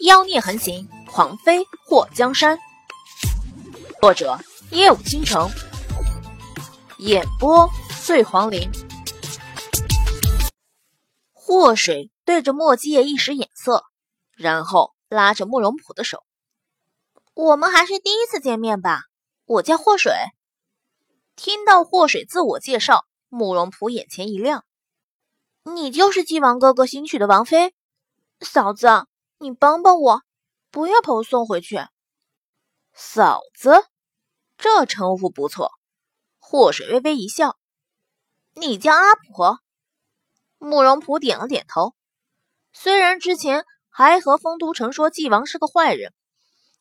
妖孽横行，狂妃祸江山。作者：夜舞倾城，演播：醉黄林。祸水对着墨迹一使眼色，然后拉着慕容普的手：“我们还是第一次见面吧？我叫祸水。”听到祸水自我介绍，慕容普眼前一亮：“你就是晋王哥哥新娶的王妃，嫂子。”你帮帮我，不要把我送回去。嫂子，这称呼不错。祸水微微一笑。你叫阿婆。慕容普点了点头。虽然之前还和丰都城说纪王是个坏人，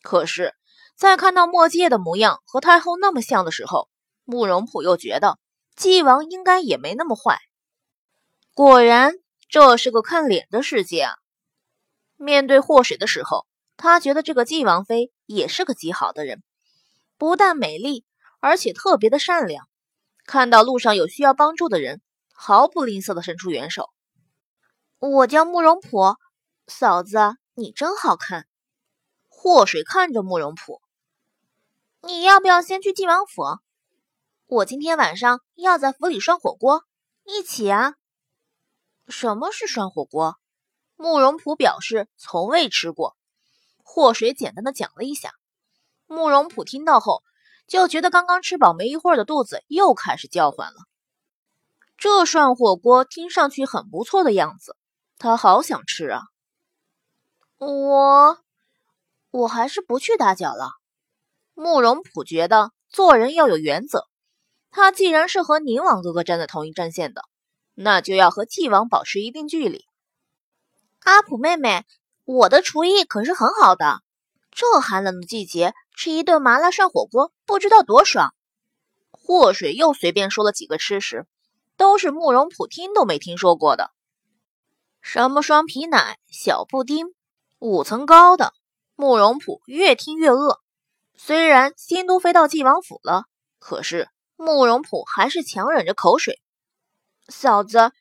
可是，在看到墨界的模样和太后那么像的时候，慕容普又觉得纪王应该也没那么坏。果然，这是个看脸的世界啊。面对祸水的时候，他觉得这个纪王妃也是个极好的人，不但美丽，而且特别的善良。看到路上有需要帮助的人，毫不吝啬的伸出援手。我叫慕容普，嫂子，你真好看。祸水看着慕容普，你要不要先去纪王府？我今天晚上要在府里涮火锅，一起啊。什么是涮火锅？慕容普表示从未吃过，祸水简单的讲了一下。慕容普听到后，就觉得刚刚吃饱没一会儿的肚子又开始叫唤了。这涮火锅听上去很不错的样子，他好想吃啊！我，我还是不去打搅了。慕容普觉得做人要有原则，他既然是和宁王哥哥站在同一战线的，那就要和纪王保持一定距离。阿普妹妹，我的厨艺可是很好的。这寒冷的季节，吃一顿麻辣涮火锅，不知道多爽。祸水又随便说了几个吃食，都是慕容普听都没听说过的。什么双皮奶、小布丁、五层糕的，慕容普越听越饿。虽然心都飞到晋王府了，可是慕容普还是强忍着口水。嫂子，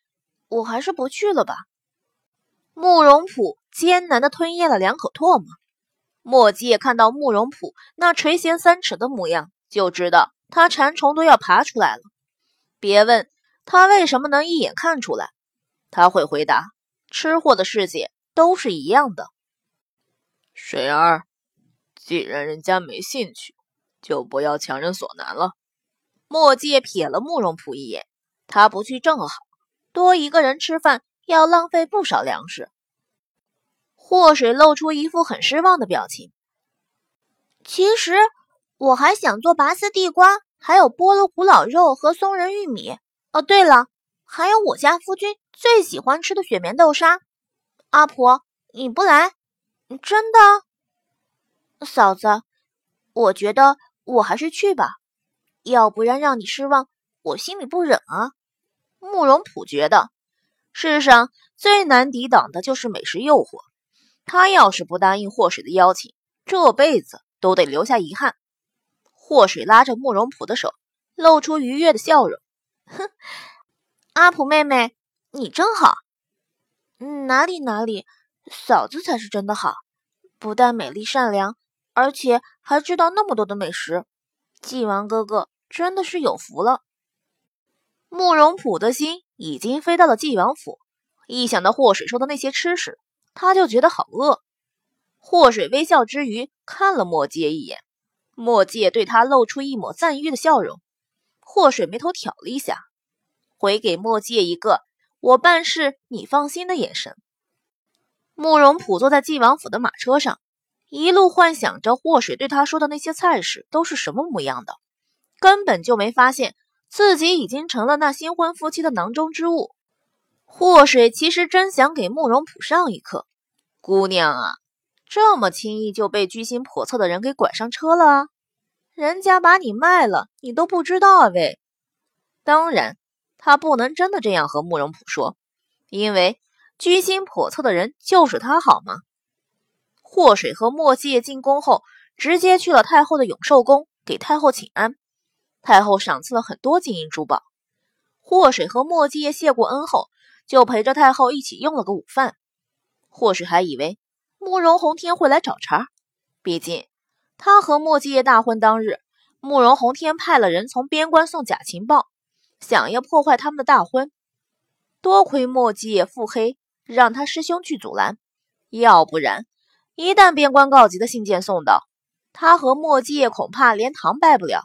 我还是不去了吧。慕容普艰难地吞咽了两口唾沫，墨迹看到慕容普那垂涎三尺的模样，就知道他馋虫都要爬出来了。别问他为什么能一眼看出来，他会回答：吃货的世界都是一样的。水儿，既然人家没兴趣，就不要强人所难了。墨迹瞥了慕容普一眼，他不去正好，多一个人吃饭。要浪费不少粮食。祸水露出一副很失望的表情。其实我还想做拔丝地瓜，还有菠萝古老肉和松仁玉米。哦，对了，还有我家夫君最喜欢吃的雪棉豆沙。阿婆，你不来？真的？嫂子，我觉得我还是去吧，要不然让你失望，我心里不忍啊。慕容普觉得。世上最难抵挡的就是美食诱惑。他要是不答应祸水的邀请，这辈子都得留下遗憾。祸水拉着慕容普的手，露出愉悦的笑容。哼，阿普妹妹，你真好。嗯，哪里哪里，嫂子才是真的好，不但美丽善良，而且还知道那么多的美食。纪王哥哥真的是有福了。慕容普的心。已经飞到了纪王府，一想到祸水说的那些吃食，他就觉得好饿。祸水微笑之余看了墨界一眼，墨界对他露出一抹赞誉的笑容。祸水眉头挑了一下，回给墨界一个“我办事你放心”的眼神。慕容普坐在纪王府的马车上，一路幻想着祸水对他说的那些菜式都是什么模样的，根本就没发现。自己已经成了那新婚夫妻的囊中之物。祸水其实真想给慕容普上一课：“姑娘啊，这么轻易就被居心叵测的人给拐上车了？人家把你卖了，你都不知道啊？喂！”当然，他不能真的这样和慕容普说，因为居心叵测的人就是他，好吗？祸水和墨界进宫后，直接去了太后的永寿宫，给太后请安。太后赏赐了很多金银珠宝，祸水和墨迹谢过恩后，就陪着太后一起用了个午饭。祸水还以为慕容宏天会来找茬。毕竟他和莫继业大婚当日，慕容宏天派了人从边关送假情报，想要破坏他们的大婚。多亏莫继业腹黑，让他师兄去阻拦，要不然一旦边关告急的信件送到，他和莫继业恐怕连堂拜不了。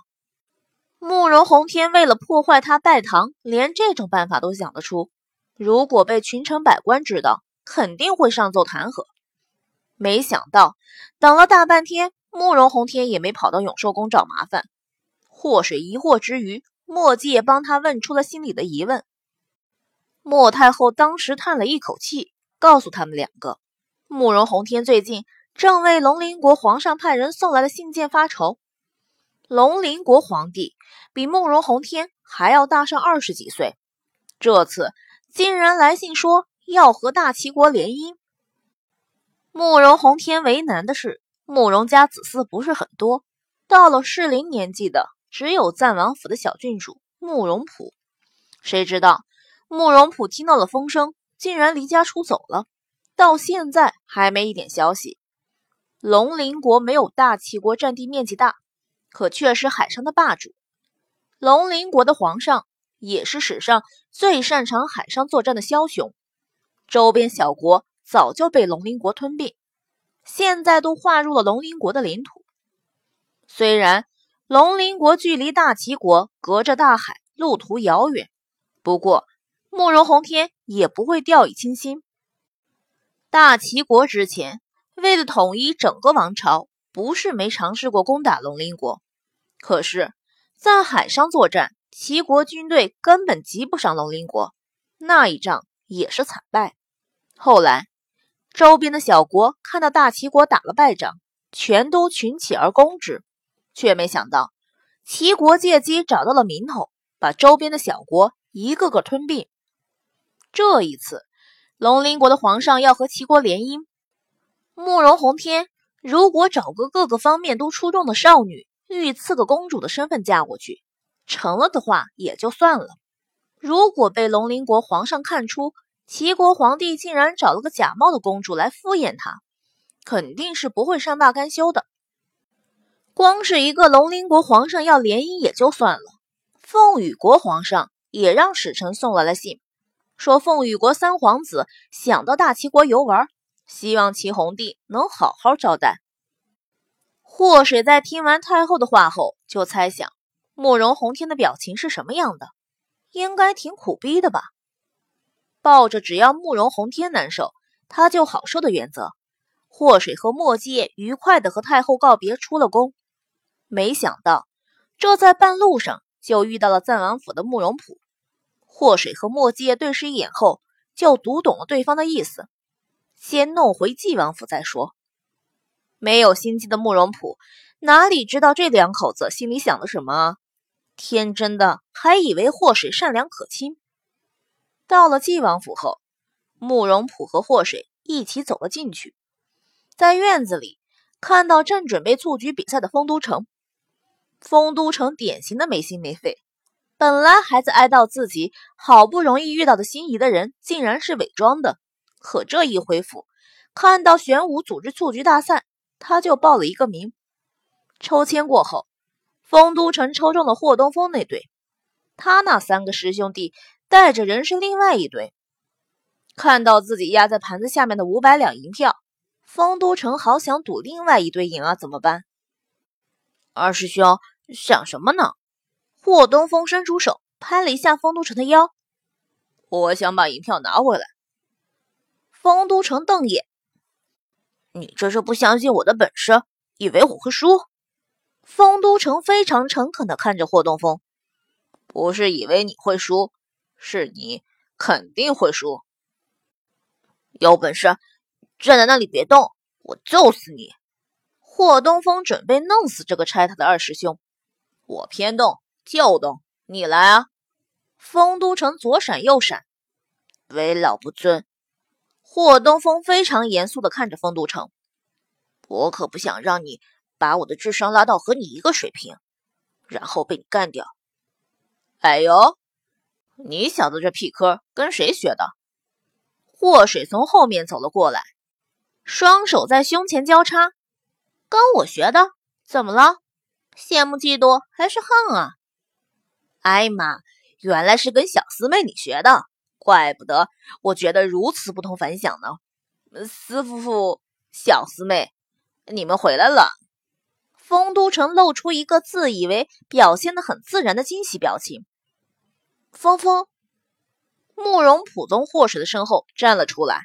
慕容宏天为了破坏他拜堂，连这种办法都想得出。如果被群臣百官知道，肯定会上奏弹劾。没想到等了大半天，慕容宏天也没跑到永寿宫找麻烦。祸水疑惑之余，莫继也帮他问出了心里的疑问。莫太后当时叹了一口气，告诉他们两个：慕容宏天最近正为龙鳞国皇上派人送来的信件发愁。龙鳞国皇帝比慕容宏天还要大上二十几岁，这次竟然来信说要和大齐国联姻。慕容宏天为难的是，慕容家子嗣不是很多，到了适龄年纪的只有赞王府的小郡主慕容普。谁知道慕容普听到了风声，竟然离家出走了，到现在还没一点消息。龙鳞国没有大齐国占地面积大。可却是海上的霸主，龙鳞国的皇上也是史上最擅长海上作战的枭雄。周边小国早就被龙鳞国吞并，现在都划入了龙鳞国的领土。虽然龙鳞国距离大齐国隔着大海，路途遥远，不过慕容宏天也不会掉以轻心。大齐国之前为了统一整个王朝。不是没尝试过攻打龙鳞国，可是，在海上作战，齐国军队根本及不上龙鳞国，那一仗也是惨败。后来，周边的小国看到大齐国打了败仗，全都群起而攻之，却没想到齐国借机找到了名头，把周边的小国一个个吞并。这一次，龙鳞国的皇上要和齐国联姻，慕容宏天。如果找个各个方面都出众的少女，御赐个公主的身份嫁过去，成了的话也就算了。如果被龙鳞国皇上看出齐国皇帝竟然找了个假冒的公主来敷衍他，肯定是不会善罢甘休的。光是一个龙鳞国皇上要联姻也就算了，凤羽国皇上也让使臣送来了信，说凤羽国三皇子想到大齐国游玩。希望齐弘帝能好好招待。祸水在听完太后的话后，就猜想慕容宏天的表情是什么样的，应该挺苦逼的吧？抱着只要慕容宏天难受，他就好受的原则，祸水和墨迹愉快的和太后告别，出了宫。没想到，这在半路上就遇到了赞王府的慕容普。祸水和墨迹对视一眼后，就读懂了对方的意思。先弄回纪王府再说。没有心机的慕容普哪里知道这两口子心里想的什么？天真的还以为祸水善良可亲。到了纪王府后，慕容普和祸水一起走了进去，在院子里看到正准备蹴鞠比赛的丰都城。丰都城典型的没心没肺，本来还在哀悼自己好不容易遇到的心仪的人，竟然是伪装的。可这一回府，看到玄武组织蹴鞠大赛，他就报了一个名。抽签过后，丰都城抽中了霍东风那队，他那三个师兄弟带着人是另外一队。看到自己压在盘子下面的五百两银票，丰都城好想赌另外一队赢啊，怎么办？二师兄想什么呢？霍东风伸出手拍了一下丰都城的腰，我想把银票拿回来。丰都城瞪眼：“你这是不相信我的本事，以为我会输？”丰都城非常诚恳地看着霍东风：“不是以为你会输，是你肯定会输。有本事站在那里别动，我揍死你！”霍东风准备弄死这个拆他的二师兄。我偏动就动，你来啊！丰都城左闪右闪，为老不尊。霍东风非常严肃地看着丰都城：“我可不想让你把我的智商拉到和你一个水平，然后被你干掉。”哎呦，你小子这屁科跟谁学的？祸水从后面走了过来，双手在胸前交叉。跟我学的？怎么了？羡慕嫉妒还是恨啊？哎妈，原来是跟小师妹你学的，怪不得我觉得如此不同凡响呢。司夫妇，小师妹，你们回来了。丰都城露出一个自以为表现的很自然的惊喜表情。峰峰，慕容普从祸水的身后站了出来。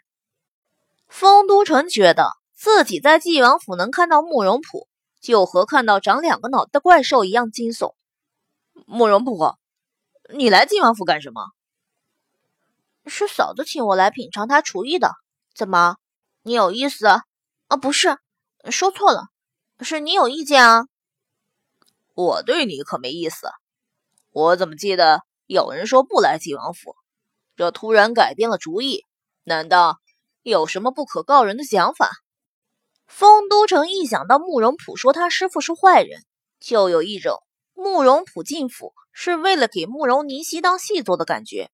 丰都城觉得自己在晋王府能看到慕容普，就和看到长两个脑袋的怪兽一样惊悚。慕容普，你来晋王府干什么？是嫂子请我来品尝她厨艺的。怎么，你有意思？啊，不是，说错了，是你有意见啊。我对你可没意思。我怎么记得有人说不来晋王府，这突然改变了主意，难道有什么不可告人的想法？丰都城一想到慕容普说他师傅是坏人，就有一种慕容普进府是为了给慕容宁熙当戏做的感觉。